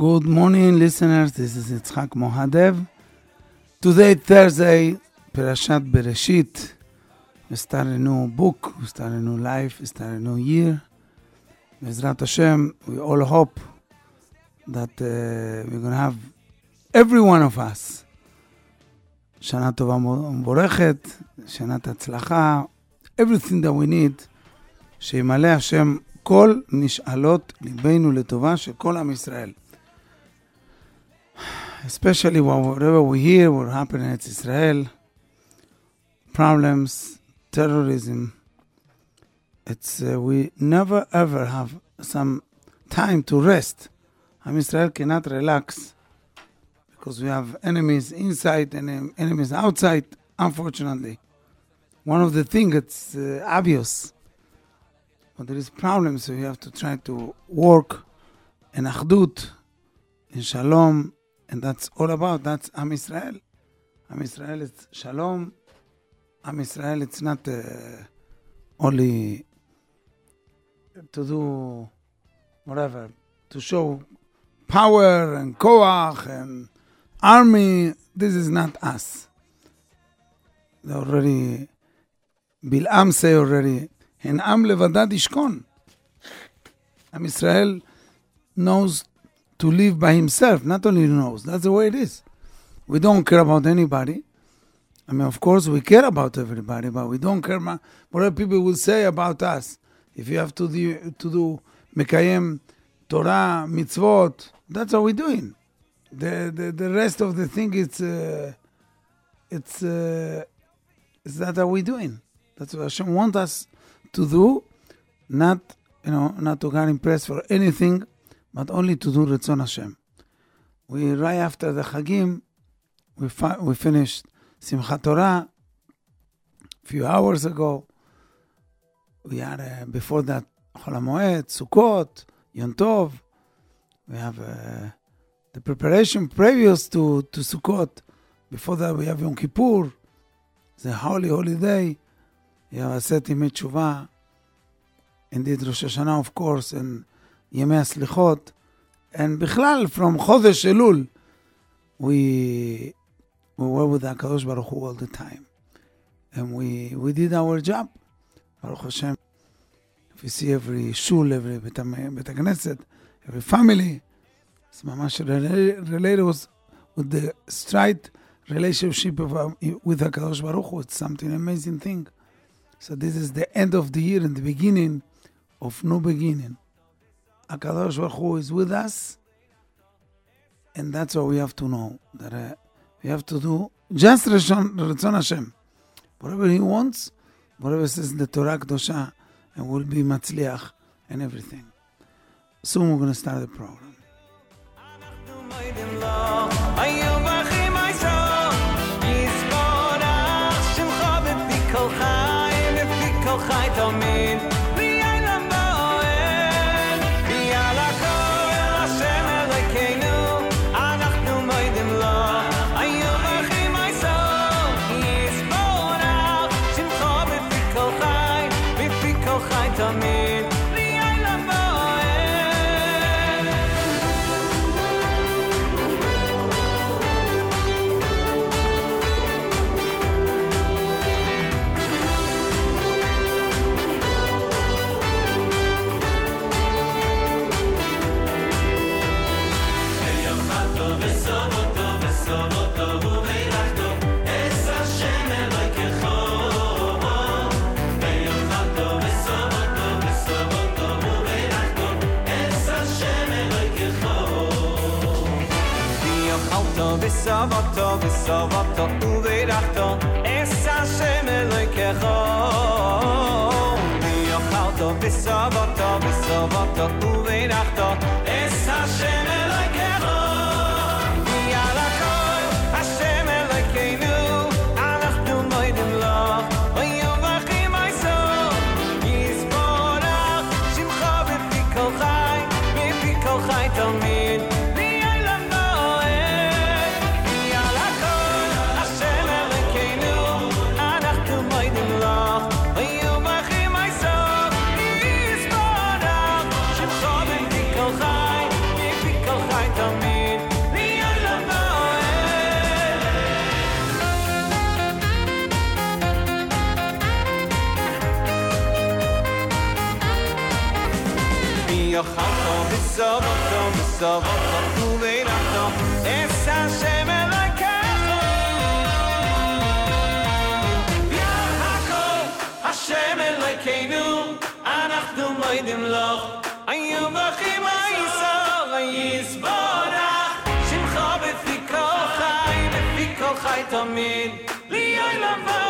Good morning, listeners. This is Yitzhak Muadev. Today, Thursday, Parashat Bereshit. We start a new book, we start a new life, we start a new year. Bezrat Hashem, we all hope that uh, we're going to have every one of us. Shana Tova Mborechet, Shanat everything that we need, שימלא השם כל נשאלות ליבנו לטובה של כל עם ישראל. Especially whatever we hear, what happened in Israel, problems, terrorism. It's uh, we never ever have some time to rest. Am Israel cannot relax because we have enemies inside and enemies outside. Unfortunately, one of the things that's uh, obvious, but there is problems. So you have to try to work in achdut, in shalom, and that's all about. That's Am Israel. Am Israel is shalom. Am Israel, it's not uh, only to do whatever, to show power and koach and army. This is not us. They already, Bil'am say already, and Am levadad ishkon. Am Israel knows to live by himself, not only knows, that's the way it is. We don't care about anybody. I mean, of course, we care about everybody, but we don't care about what people will say about us. If you have to do, to do Mekayem, Torah, mitzvot, that's what we're doing. The, the, the rest of the thing, it's, uh, it's, uh, that what we're doing. That's what Hashem wants us to do, not, you know, not to get impressed for anything, but only to do Ratzon Hashem. We, right after the Chagim, we, fi- we finished Simchat Torah a few hours ago. We had, uh, before that, Chol HaMoed, Sukkot, Yom Tov. We have uh, the preparation previous to, to Sukkot. Before that, we have Yom Kippur, the holy, holy day. You have Aset Yemei Tshuva. Indeed, Rosh Hashanah, of course, and Yemei HaSlichot. And Bichlal, from Chodesh Elul, we, we were with HaKadosh Baruch Hu all the time. And we, we did our job. Baruch Hashem. If you see every shul, every Bet HaKnesset, every family, it's mamash related with, with the straight relationship of, uh, with HaKadosh Baruch Hu. It's something amazing thing. So this is the end of the year and the beginning of new beginning. HaKadosh Baruch Hu is with us, and that's what we have to know, that uh, we have to do just Ratzon, Ratzon Hashem. Whatever He wants, whatever says the Torah Kedosha, and we'll be Matzliach and everything. Soon we're going to start the program. טוב, ובעינך טוב, אס השם אלוקיך. יא הכל, השם אלוקינו, אנחנו מועדים לך, היו מלכים היסור, היסבורך, שמחו בפי כל חי, בפי כל חי תמיד, לי לבוא.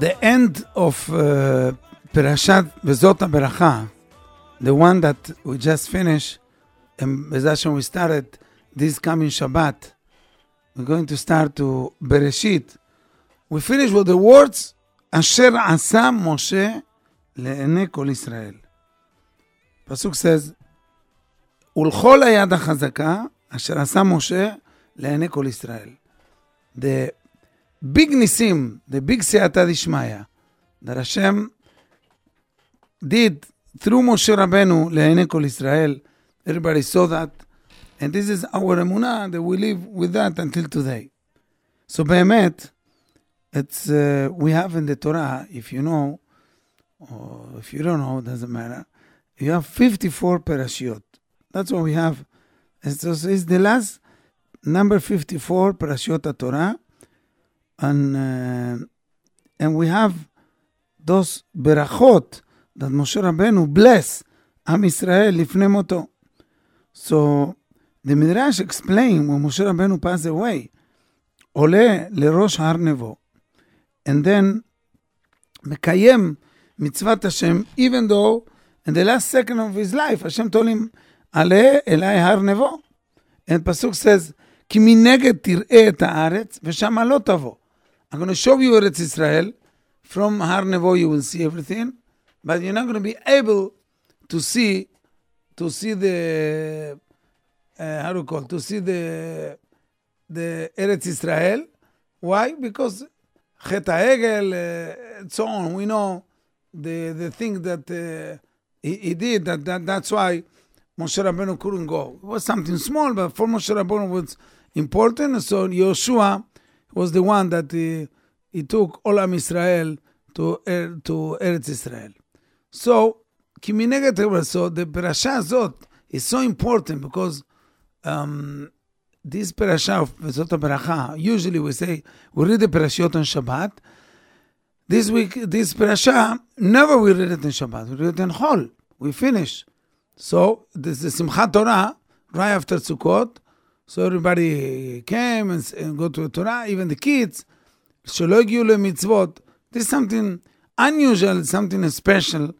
the end of uh, Parashat Beracha, the one that we just finished, and Bezashem we started this coming Shabbat, we're going to start to Bereshit. We finish with the words Asher Asa Moshe Le'ene Kol Israel. Pasuk says, Ulchol ayad HaChazaka Asher Asa Moshe Le'ene Kol Israel. The big nisim, the big siyata dishmaya, that Hashem did through Moshe Rabbeinu לעיני כל ישראל. Everybody saw that. And this is our emunah that we live with that until today. So באמת, it's, uh, we have in the Torah, if you know, or if you don't know, doesn't matter, you have 54 parashiot. That's what we have. It's, it's the last number 54 parashiot Torah. And, uh, and we have those berachot that Moshe Rabbeinu bless Am Israel לפני מותו. So the Midrash explain when Moshe Rabbeinu passed away, עולה לראש הר נבו, and then מקיים מצוות השם, even though in the last second of his life, Hashem told him, עלה אלי הר נבו. And Pasuk says, כי מנגד תראה את הארץ, ושמה לא תבוא. I'm going to show you Eretz Israel. From Har Nevo, you will see everything, but you're not going to be able to see to see the uh, how do you call to see the the Eretz Israel. Why? Because Cheta Hegel uh, and so on. We know the the thing that uh, he, he, did. That, that that's why Moshe Rabbeinu couldn't go. It was something small, but for Moshe Rabbeinu was important. So Yoshua was the one that he, he took all Am Israel to, Er- to Eretz Israel. So, כי מנגד חבר'ה, so the פרשה הזאת is so important because um, this פרשה, וזאת הברכה, usually we say, we read the פרשיות on Shabbat. This week, this parasha, never we read it in Shabbat. We read it in Chol. We finish. So, this is Simchat Torah, right after Sukkot. so everybody came and, and go to the Torah, even the kids. Shalom mitzvot. This is something unusual, something special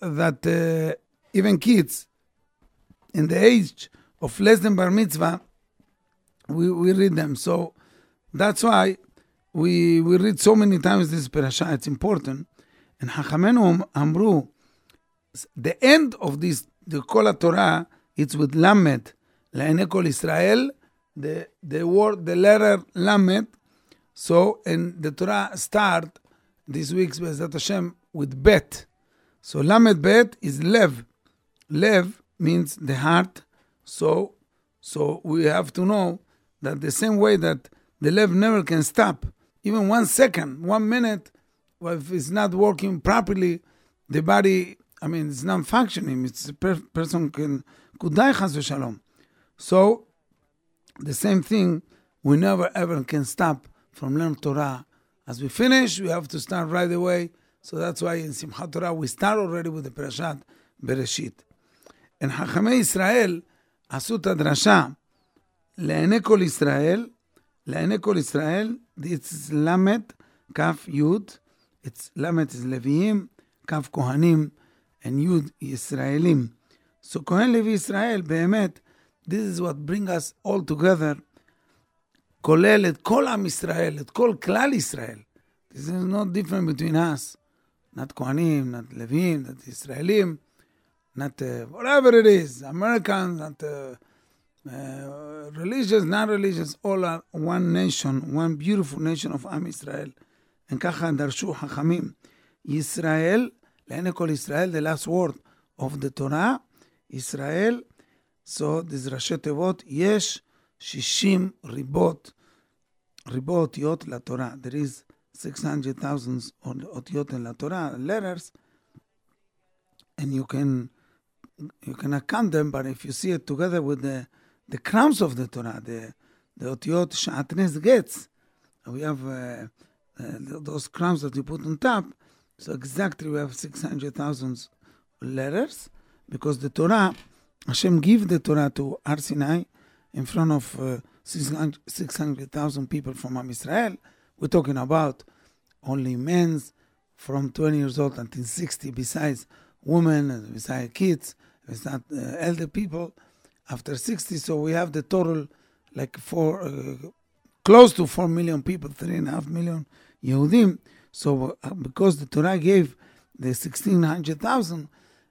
that uh, even kids in the age of less than bar mitzvah, we, we read them. So that's why we, we read so many times this parasha. It's important. And Hachamenu Amru, the end of this, the Kol Torah, it's with Lamed. לעיני כל ישראל, the, the word, the letter למד, so, and the Torah start this week's Bezat Hashem with bet. So, Lamed bet is lev. Lev means the heart. So, so we have to know that the same way that the lev never can stop, even one second, one minute, well, if it's not working properly, the body, I mean, it's not functioning. It's a per- person can could die chas v'shalom. So, the same thing, we never ever can stop from learn Torah. As we finish, we have to start right away. So that's why in Simchat Torah we start already with the Parashat Bereshit. And חכמי ישראל עשו את הדרשה לעיני כל ישראל, לעיני כל ישראל, this is למד, כף יוד, it's למד is לוויים, כף כהנים, and יוד ישראלים. So כהן לוי ישראל, באמת, this is what bring us all together, כולל את כל עם ישראל, את כל כלל ישראל. This is not different between us. not כהנים, not לוויים, not ישראלים, not uh, whatever it is, Americans, not uh, uh, religious, not religious, all are one nation, one beautiful nation of עם ישראל. And ככה דרשו חכמים. ישראל, לעיני כל ישראל, the last word of the Torah, ישראל, So these ראשי תיבות, יש 60 ריבות, ריבו אותיות לתורה. There is 600,000 אותיות לתורה, letters, and you can you can count them, but if you see it together with the, the crowns of the Torah, the, the otiyot Shatnez Getz, we have uh, uh, those crowns that you put on top. So exactly we have 600,000 letters because the Torah Hashem give the Torah to Har Sinai in front of uh, 600,000 people from Am Israel. We're talking about only men from 20 years old until 60, besides women, besides kids, besides uh, elder people after 60. So we have the total like four, uh, close to 4 million people, 3.5 million Yehudim. So uh, because the Torah gave the 1600,000, uh,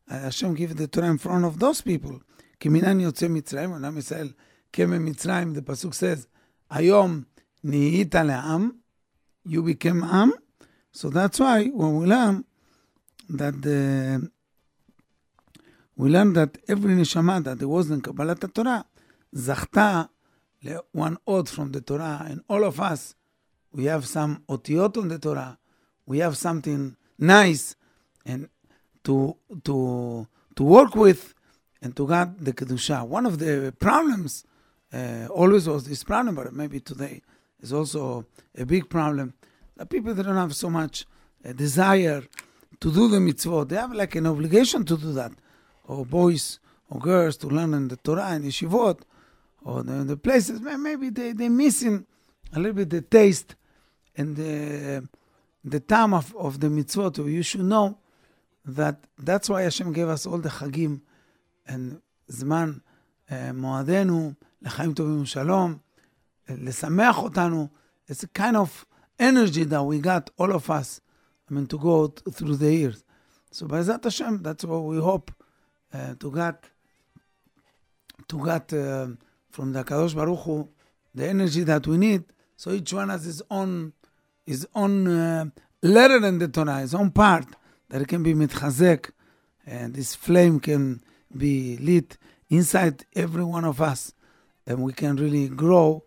Hashem gave the Torah in front of those people. כי מנין יוצא מצרים, עולם ישראל כממצרים, the pasuk says, היום נהיית לעם, you became עם. So that's why when we learn that the, we learn that every neshama that there was in Kabbalat Torah, זכתה one oath from the Torah, and all of us, we have some otiyot on the Torah, we have something nice, and to to to work with, and to get the kedusha. One of the problems uh, always was this problem, but maybe today is also a big problem. That people that don't have so much uh, desire to do the mitzvot, they have like an obligation to do that, or boys or girls to learn in the Torah and yeshivot, or the, the places. Maybe they they missing a little bit the taste and the the time of, of the mitzvot. You should know that that's why Hashem gave us all the chagim and זמן uh, מועדנו לחיים טובים ושלום, לשמח אותנו. It's a kind of energy that we got, all of us, I mean, to go th- through the years. So בעזרת השם, that's what we hope uh, to get, to get uh, from the Kadosh Baruch Hu, the energy that we need. So each one has his own, his own uh, letter in the Torah, his own part, that it can be mitchazek, and this flame can be lit inside every one of us, and we can really grow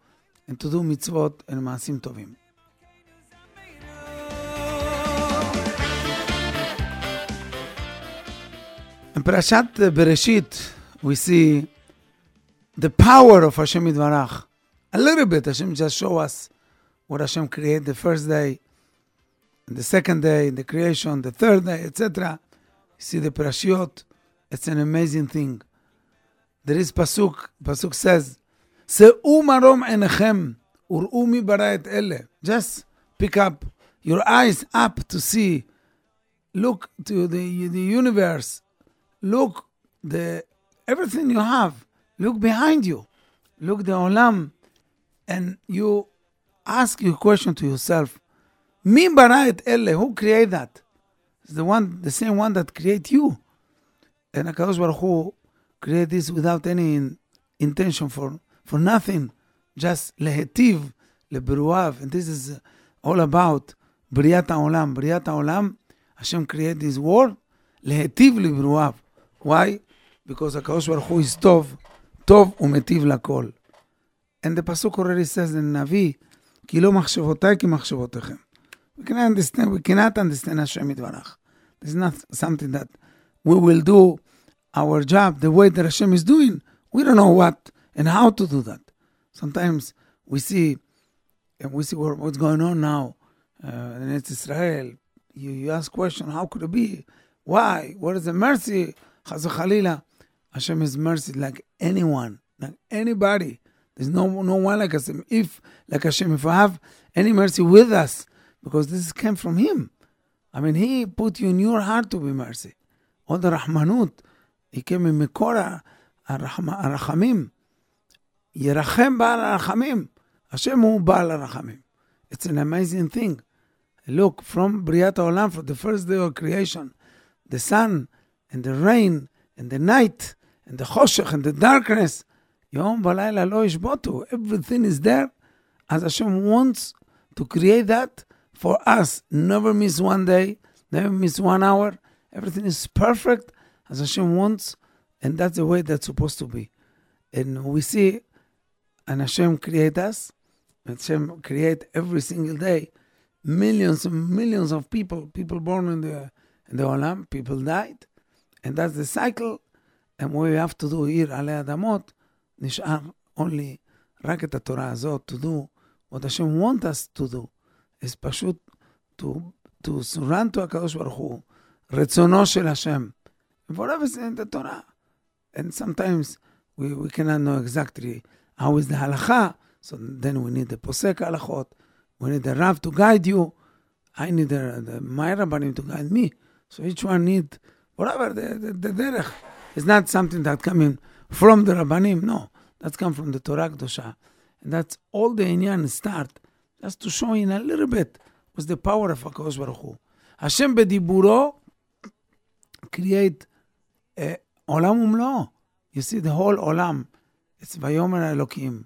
and to do mitzvot and maasim tovim. In Parashat Bereshit, we see the power of Hashem Yidvarach. A little bit, Hashem just show us what Hashem created the first day the second day, in the creation, the third day, etc. You see the parashiot. It's an amazing thing. There is pasuk. Pasuk says, "Se'u marom enechem ur'u mi baraet ele." Just pick up your eyes up to see. Look to the, the universe. Look the everything you have. Look behind you. Look the olam, and you ask your question to yourself מי ברא את אלה? Who created that? It's the one, the same one that create you. And HaKadosh Baruch Hu create this without any in- intention for, for nothing. Just להיטיב לברואיו. And this is all about בריאת העולם. בריאת העולם, Hashem create this world להיטיב לברואיו. Why? Because הקדוש ברוך הוא is טוב, טוב ומיטיב לכל. And the pasuk already says in נביא, כי לא מחשבותיי כמחשבותיכם. We can understand. We cannot understand Hashem Yitvarach. is not something that we will do our job the way that Hashem is doing. We don't know what and how to do that. Sometimes we see, and we see what's going on now uh, and it's Israel. You, you ask question, how could it be? Why? What is the mercy? Khalila. Hashem is mercy like anyone, like anybody. There's no no one like Hashem. If like Hashem, if I have any mercy with us, because this came from Him. I mean, He put you in your heart to be mercy. All the Rahmanut, He came in Mikora, Arachamim. Yerachem Baal Arachamim. Hashem Hu Baal Arachamim. It's an amazing thing. Look, from Briata Olam, from the first day of creation, the sun and the rain and the night and the choshech and the darkness, Yom Balayla Lo Ishbotu, everything is there as Hashem wants to create that for us. Never miss one day, never miss one hour. Everything is perfect as Hashem wants, and that's the way that's supposed to be. And we see and Hashem create us. Hashem create every single day millions and millions of people, people born in the in the Olam, people died, and that's the cycle. And what we have to do here, עלי אדמות, נשאר only רק את התורה הזאת, to do what Hashem want us to do, is פשוט to, to surrender to הקדוש ברוך הוא, רצונו של השם. whatever is in the Torah. And sometimes we, we cannot know exactly how is the halacha, so then we need the posek halachot, we need the Rav to guide you, I need the, the my Rabbanim to guide me. So each one need whatever the, the, the derech. It's not something that coming from the Rabbanim, no. That's come from the Torah Kedosha. And that's all the inyan start, just to show in a little bit was the power of HaKadosh Baruch Hu. Hashem בדיבורו create uh, עולם ומלואו. You see the whole עולם. It's ויאמר האלוקים.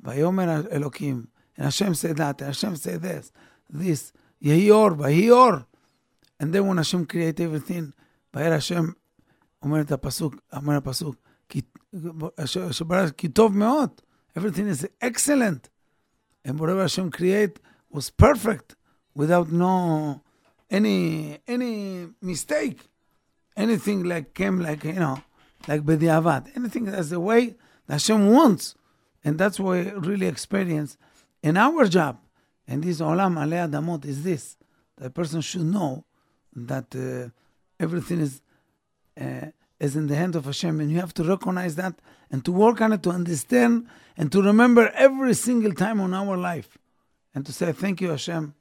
ויאמר האלוקים. And Hashem said that, and Hashem said this, this. יהי אור, ויהי אור. And then when Hashem create everything, וירא השם, אומר את הפסוק, אומר הפסוק, כי, שברא, כי טוב מאוד. Everything is excellent. And whatever Hashem create was perfect, without no, any, any mistake. Anything like came like, you know, like bediavad. Anything that's the way that Hashem wants. And that's what we really experience in our job. And this olam alei adamot is this. The person should know that uh, everything is uh, is in the hand of Hashem, and you have to recognize that and to work on it, to understand and to remember every single time on our life, and to say thank you, Hashem,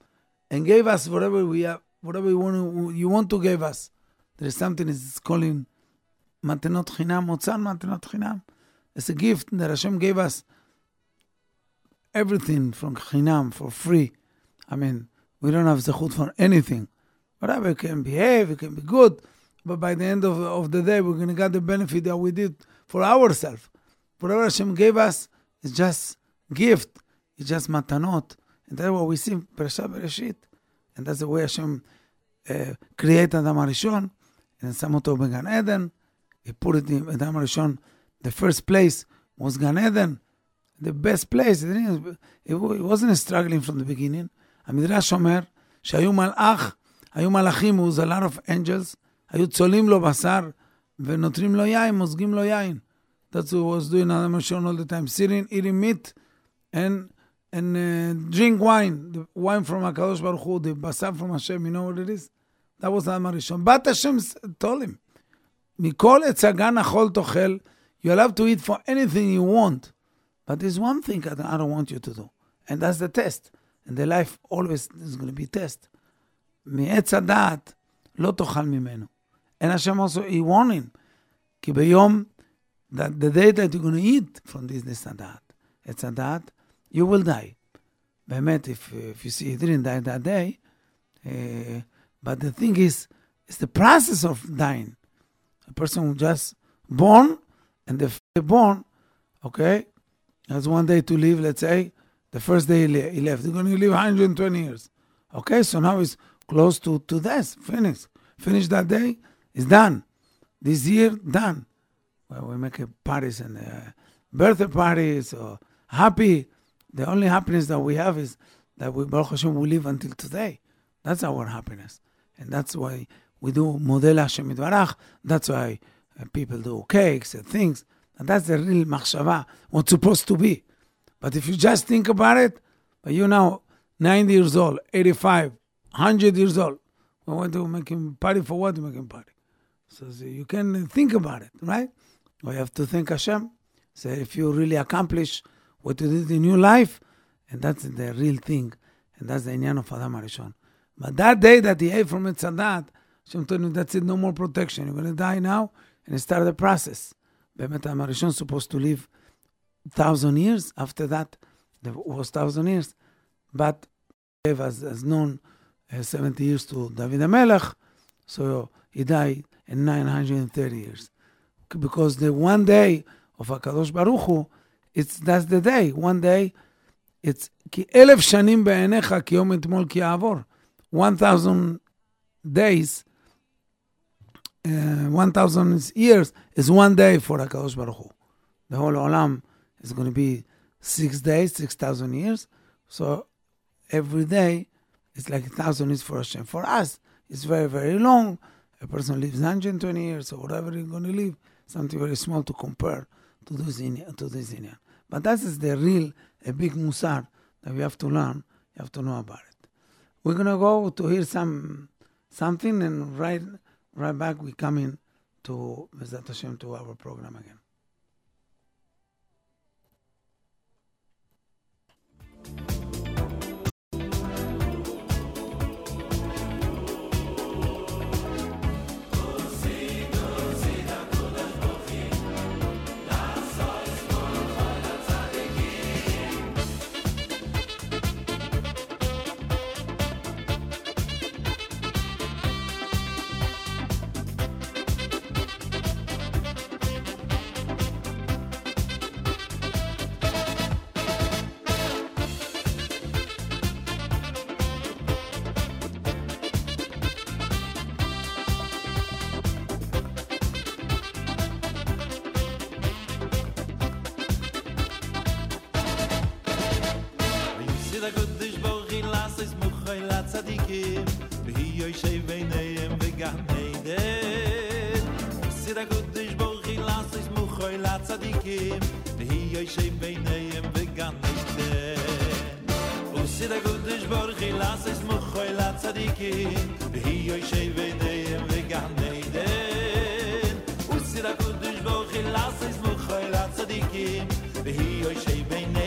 and gave us whatever we have, whatever you want to, you want to give us. There is something is calling matenot chinam, otzan matenot chinam. It's a gift that Hashem gave us everything from Chinam for free. I mean, we don't have zechut for anything. Whatever, we can behave, we can be good, but by the end of, of the day, we're going to get the benefit that we did for ourselves. Whatever Hashem gave us is just gift. It's just matanot. And that's what we see in Parashat Bereshit. And that's the way Hashem uh, created Adam Arishon and שם אותו בגן עדן. He put it in Adam Arishon. The first place was Gan Eden. The best place. It, didn't- it wasn't struggling from the beginning. המדרש אומר שהיו מלאך, היו מלאכים, הוא was a lot of angels, היו צולעים לו בשר ונותנים לו יין, מוזגים לו יין. That's what he was doing Adam Arishon all the time, sitting, eating meat and and uh, drink wine, the wine from HaKadosh Baruch Hu, the basar from Hashem, you know what it is? That was Adam Arishon. But Hashem s- told him, מכל עץ הגן אכול תאכל, you allowed to eat for anything you want. But there's one thing I don't, I don't want you to do, and that's the test. And the life always is going to be test. מעץ הדעת לא תאכל ממנו. And Hashem also, He warned him, Kibayom, that the day that you're going to eat from this Nisadat, Etzadat, you will die. Behemet, if, if you see he didn't die that day, uh, but the thing is, it's the process of dying. A person who just born, and the born, okay, has one day to live, let's say, the first day he left. He's going to live 120 years. Okay, so now he's close to, to death, finish. Finish that day, it's done. This year, done. Well, we make a parties and uh, birthday parties or happy. The only happiness that we have is that we, Baruch Hashem, we live until today. That's our happiness. And that's why we do Model Hashem. That's why uh, people do cakes and things. And that's the real machshava, what's supposed to be. But if you just think about it, you now 90 years old, 85, 100 years old, we want to make him party for what? Make him party. So you can think about it, right? We have to thank Hashem. So if you really accomplish what you did in your life, and that's the real thing, and that's the inyan of Adam Arishon. But that day that he ate from Mitzadat, Hashem told him, that's it, no more protection. You're going to die now, and start the process. Bemet Adam Arishon supposed to live thousand years. After that, there was thousand years. But gave as, as known uh, 70 years to David Amelech, so he died in 930 years. Because the one day of HaKadosh Baruch Hu, it's, that's the day. One day, it's כי אלף שנים בעיניך כיום אתמול כי יעבור. 1,000 days, uh, 1,000 years is one day for HaKadosh Baruch Hu. The whole Olam is going to be six days, 6,000 years. So every day it's like a thousand years for Hashem. For us, it's very, very long. A person lives 120 years or whatever you're going to live, something very small to compare to this Indian. To this Inyan. But that is the real, a big musar that we have to learn. You have to know about it. We're going to go to hear some something and right, right back we come in to Bezat Hashem to our program again. Yisida לצדיקים והיא יושב ביניהם וגם נהדת סיר הקודש ברוך היא לסיס מוכוי לצדיקים והיא יושב ביניהם וגם נהדת סיר הקודש ברוך היא לסיס מוכוי לצדיקים והיא יושב ביניהם וגם נהדת סיר הקודש ברוך היא לסיס מוכוי לצדיקים והיא יושב ביניהם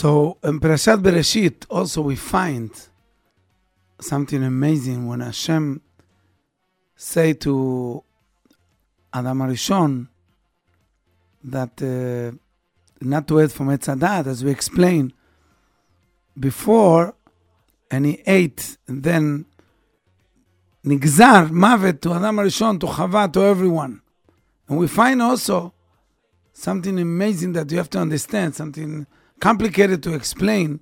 So in Parashat Bereshit, also we find something amazing when Hashem say to Adam Arishon that uh, not to eat from Etz Hadat, as we explained before, and he ate, and then nigzar mavet to Adam Arishon, to Chava, to everyone. And we find also something amazing that you have to understand, something complicated to explain,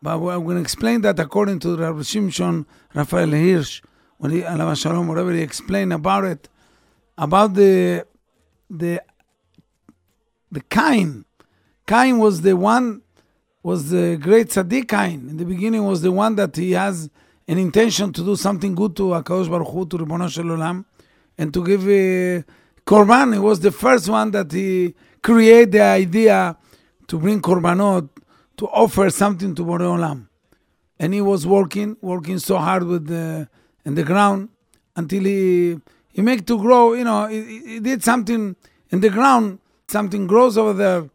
but I'm going to explain that according to Rabbi Shimshon Raphael Hirsch, when he, Alav Shalom, whatever he explained about it, about the the the Cain. Cain was the one, was the great tzaddik Cain. In the beginning was the one that he has an intention to do something good to HaKadosh Baruch Hu, to Ribono Shel Olam, and to give a korban. He was the first one that he created the idea to bring korbanot, to offer something to Borei Olam. And he was working, working so hard with the in the ground until he he make to grow. You know, he, he- did something in the ground. Something grows over there.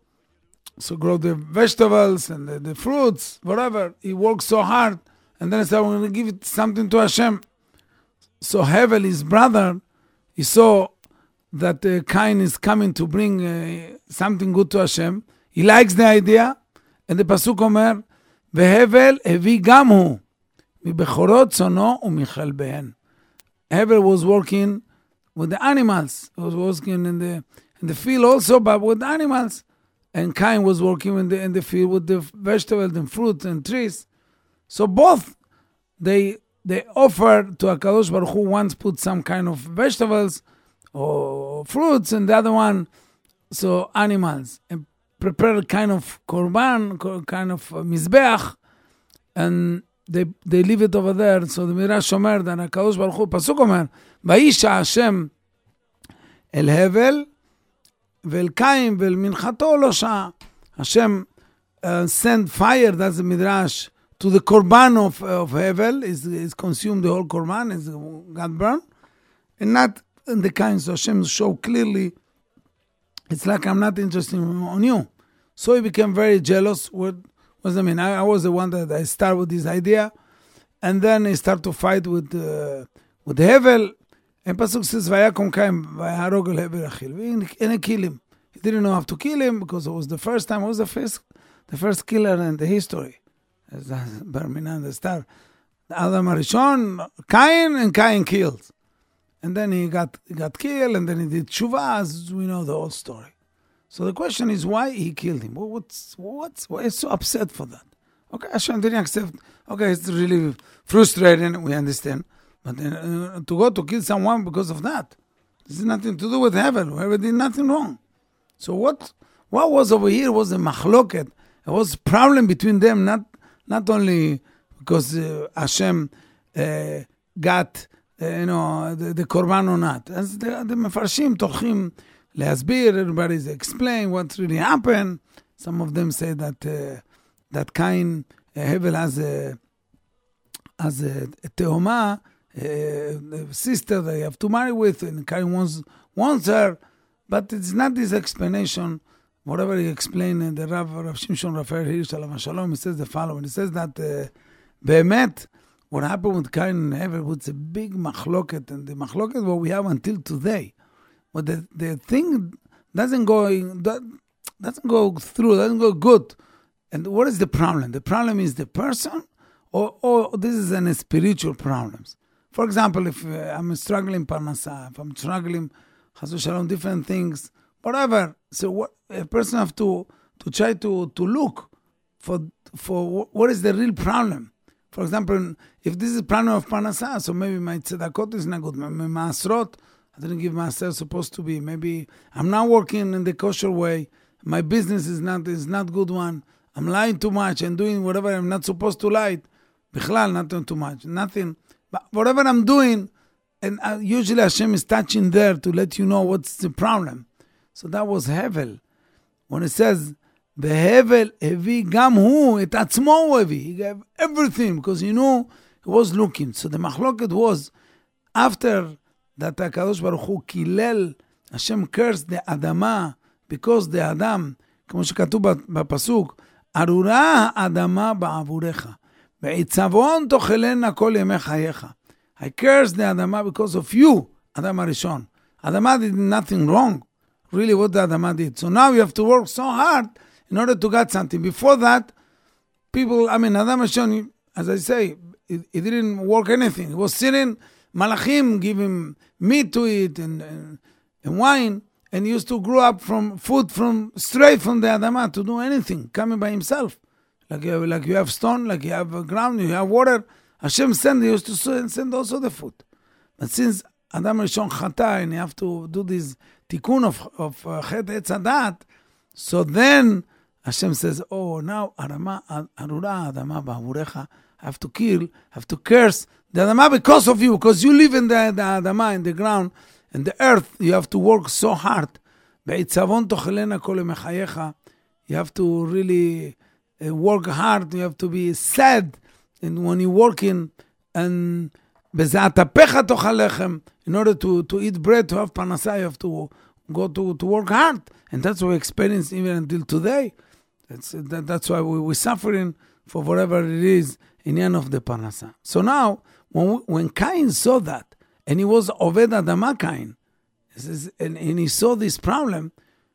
So grow the vegetables and the, the fruits, whatever. He worked so hard, and then he said, "I'm going to give something to Hashem." So Hevel, his brother, he saw that uh, Cain is coming to bring uh, something good to Hashem. He likes the idea, and the pasuk אומר, והבל הביא גם הוא מבכורות צאנו ומכלביהן. Hevel was working with the animals. He was working in the in the field also, but with the animals. And Cain was working in the in the field with the vegetables and fruits and trees. So both they they offered to Hakadosh Baruch Hu once put some kind of vegetables or fruits, and the other one so animals and prepare kind of korban, ko- kind of uh, mizbeach, and they they leave it over there. So the Midrash אומר, that הקדוש ברוך הוא, פסוק אומר, וישע השם אל הבל ואל קין ואל מנחתו לא שעה. השם uh, sent fire, that's the Midrash, to the korban of, of Hevel, is, is consumed the whole korban, is got burned, and not in the kind. So Hashem show clearly, it's like I'm not interested on you. So he became very jealous. What was I mean? I, I was the one that I started with this idea, and then he started to fight with uh, with Hevel. And Pasuk says, "Vayakom kaim vayaharog el Hevel achil." And he killed him. He didn't know how to kill him because it was the first time. It was the first, the first killer in the history. Barminan the star, Adam Arishon, Cain, and Cain killed. And then he got got killed, and then he did tshuva. As we know the whole story. So the question is why he killed him. What's what's why is so upset for that? Okay, Hashem didn't accept. Okay, it's really frustrating. We understand, but uh, to go to kill someone because of that, this is nothing to do with heaven. Whoever did nothing wrong. So what what was over here was a machloket. It was problem between them. Not not only because uh, Hashem uh, got uh, you know the, the korban or not. As the, the mefarshim talking. להסביר, everybody's explain what really happened. Some of them say that uh, that Cain uh, Hevel has a as a, a teoma, a, a sister they have to marry with, and Cain wants wants her, but it's not this explanation. Whatever he explained in the Rav, Rav Shimshon Raphael Hirsch Alav Shalom, he says the following. He says that uh, באמת, what happened with Cain and Hevel was a big machloket, and the machloket what we have until today. But the, the thing doesn't go doesn't go through, doesn't go good. And what is the problem? The problem is the person, or, or this is an spiritual problems. For example, if uh, I'm struggling parnasa, if I'm struggling chas v'shalom, different things, whatever. So what a person have to to try to to look for for what is the real problem. For example, if this is problem of parnasa, so maybe my tzedakot is not good. My, maasrot, I didn't give myself supposed to be. Maybe I'm not working in the kosher way. My business is not is not good one. I'm lying too much and doing whatever I'm not supposed to lie. Bichlal, not doing too much. Nothing. But whatever I'm doing, and uh, usually Hashem is touching there to let you know what's the problem. So that was Hevel. When it says, בהבל הביא גם הוא, את עצמו הוא הביא. He gave everything because he knew he was looking. So the מחלוקת was, after that הקדוש ברוך הוא קילל, השם cursed the אדמה, because the אדם, כמו שכתוב בפסוק, ארורה האדמה בעבורך, בעיצבון תאכלנה כל ימי חייך. I cursed the אדמה because of you, אדם הראשון. אדמה did nothing wrong. Really what the אדמה did. So now you have to work so hard in order to get something. Before that, people, I mean, Adam Hashem, as I say, he, he didn't work anything. He was sitting, Malachim give him meat to eat and, and, and wine, and used to grow up from food from straight from the Adamah to do anything, coming by himself. Like you, like you have stone, like you have ground, you have water. Hashem send, he used to send also the food. But since Adam Rishon Chata, and you have to do this tikkun of, of uh, Chet Etz Hadaat, so then Hashem says, Oh, now Arama, Arura Adama Ba'avurecha, I have to kill, have to curse the Adamah because of you, because you live in the, the Adamah, in the ground, in the earth. You have to work so hard. You have to really uh, work hard, you have to be sad and when you're working. And in order to, to eat bread, to have parnasa, you have to go to, to work hard. And that's what we experience even until today. That, that's why we, we're suffering for whatever it is in the end of the parnasa. So now, when, when Cain saw that, and he was Oved Adama Cain, and, and he saw this problem,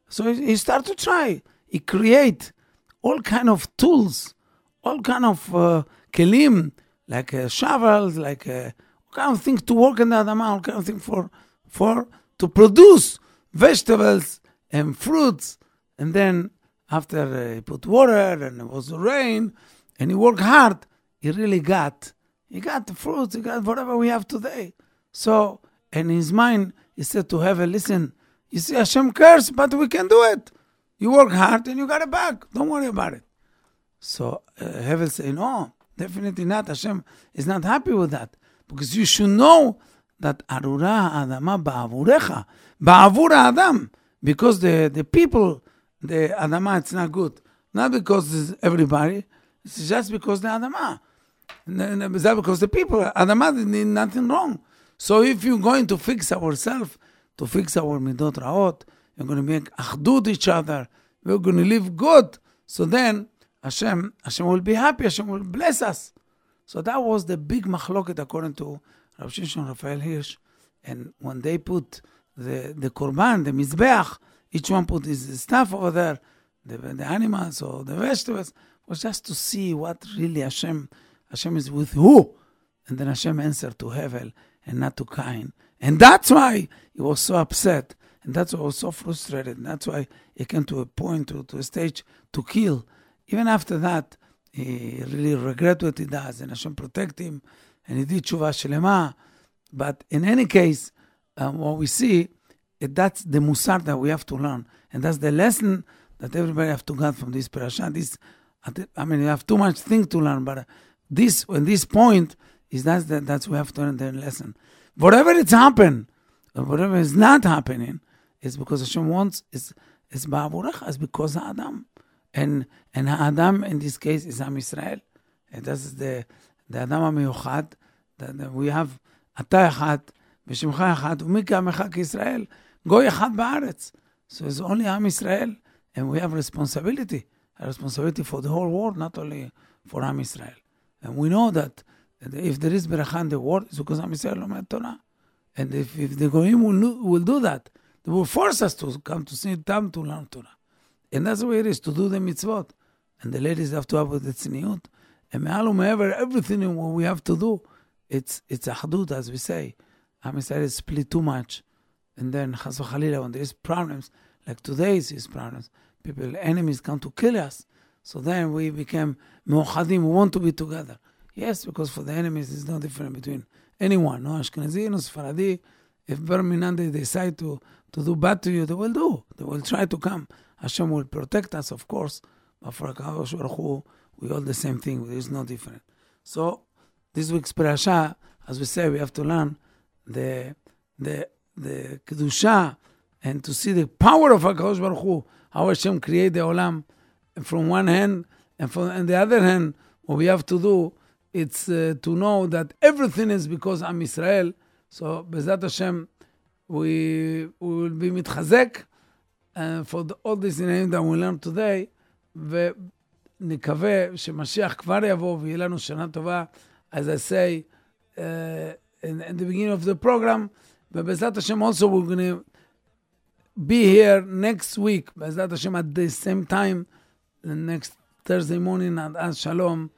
so he, he started to try. He create all kind of tools, all kind of uh, kelim, like uh, shovels, like uh, kind of things to work in the Adama, all kind of things for, for to produce vegetables and fruits. And then after uh, he put water and it was rain and he worked hard, he really got, he got the fruits, he got whatever we have today. So, in his mind, he said to Heaven, listen, you see, Hashem cares, but we can do it. You work hard and you got it back. Don't worry about it. So uh, Heaven say, no, definitely not. Hashem is not happy with that. Because you should know that Arura Adama Ba'avurecha, Ba'avur Adam, because the, the people, the Adama, it's not good. Not because it's everybody, it's just because the Adama. Because the people, are Adama did nothing wrong. So if you're going to fix ourselves, to fix our Midot Raot, you're going to make Achdut each other, we're going to live good. So then Hashem, Hashem will be happy, Hashem will bless us. So that was the big machloket according to Rav Shimshon Raphael Hirsch. And when they put the, the korban, the mizbeach, each one put his stuff over there, the, the animals or the vegetables, was just to see what really Hashem, Hashem is with who. And then Hashem answered to Hevel and not to Cain. And that's why he was so upset. And that's why he was so frustrated. And that's why he came to a point, to, to a stage to kill. Even after that, he really regret what he does, and Hashem protect him, and he did tshuva shlema. But in any case, um, what we see, it, that's the musar that we have to learn, and that's the lesson that everybody have to get from this parasha. This, I mean, you have too much thing to learn, but this, when this point is that's the, that's we have to learn the lesson. Whatever it's happened, or whatever is not happening, is because Hashem wants is is ba'avurecha, is because of Adam. And and Adam in this case is Am Israel. And that's the the Adam המיוחד. that that we have אתה אחד ושמך אחד ומי כעמך כישראל. גוי אחד בארץ. So it's only Am Israel and we have responsibility. A responsibility for the whole world, not only for Am Israel. And we know that if there is Berachah in the world, it's because Am Yisrael Lomed Torah. And if, if the Goyim will, will do that, they will force us to come to see them to learn Torah. And that's the way it is to do the mitzvot. And the ladies have to have the tzniut. And me'al ever everything what we have to do, it's it's achdut, as we say. Am Yisrael is split too much. And then chas v'chalila, when there is problems, like today's is problems, people, enemies come to kill us. So then we became mu'achadim, we want to be together. Yes, because for the enemies, there's no difference between anyone, no Ashkenazi, no Sephardi. If Birmingham they decide to, to do bad to you, they will do. They will try to come. Hashem will protect us, of course, but for HaKadosh Baruch Hu, we all the same thing. There is no different. So this week's parasha, as we say, we have to learn the the the kedusha and to see the power of Hakadosh Baruch Hu, how Hashem create the olam from one hand, and from and the other hand, what we have to do it's uh, to know that everything is because Am Israel. So B'ezrat Hashem, we, we will be mitchazek and for the, all these names that we learned today, ונקווה שמשיח כבר יבוא ויהיה לנו שנה טובה. As I say uh, in, in the beginning of the program, but B'ezrat Hashem also we're going to be here next week, B'ezrat Hashem at the same time, the next Thursday morning at As Shalom,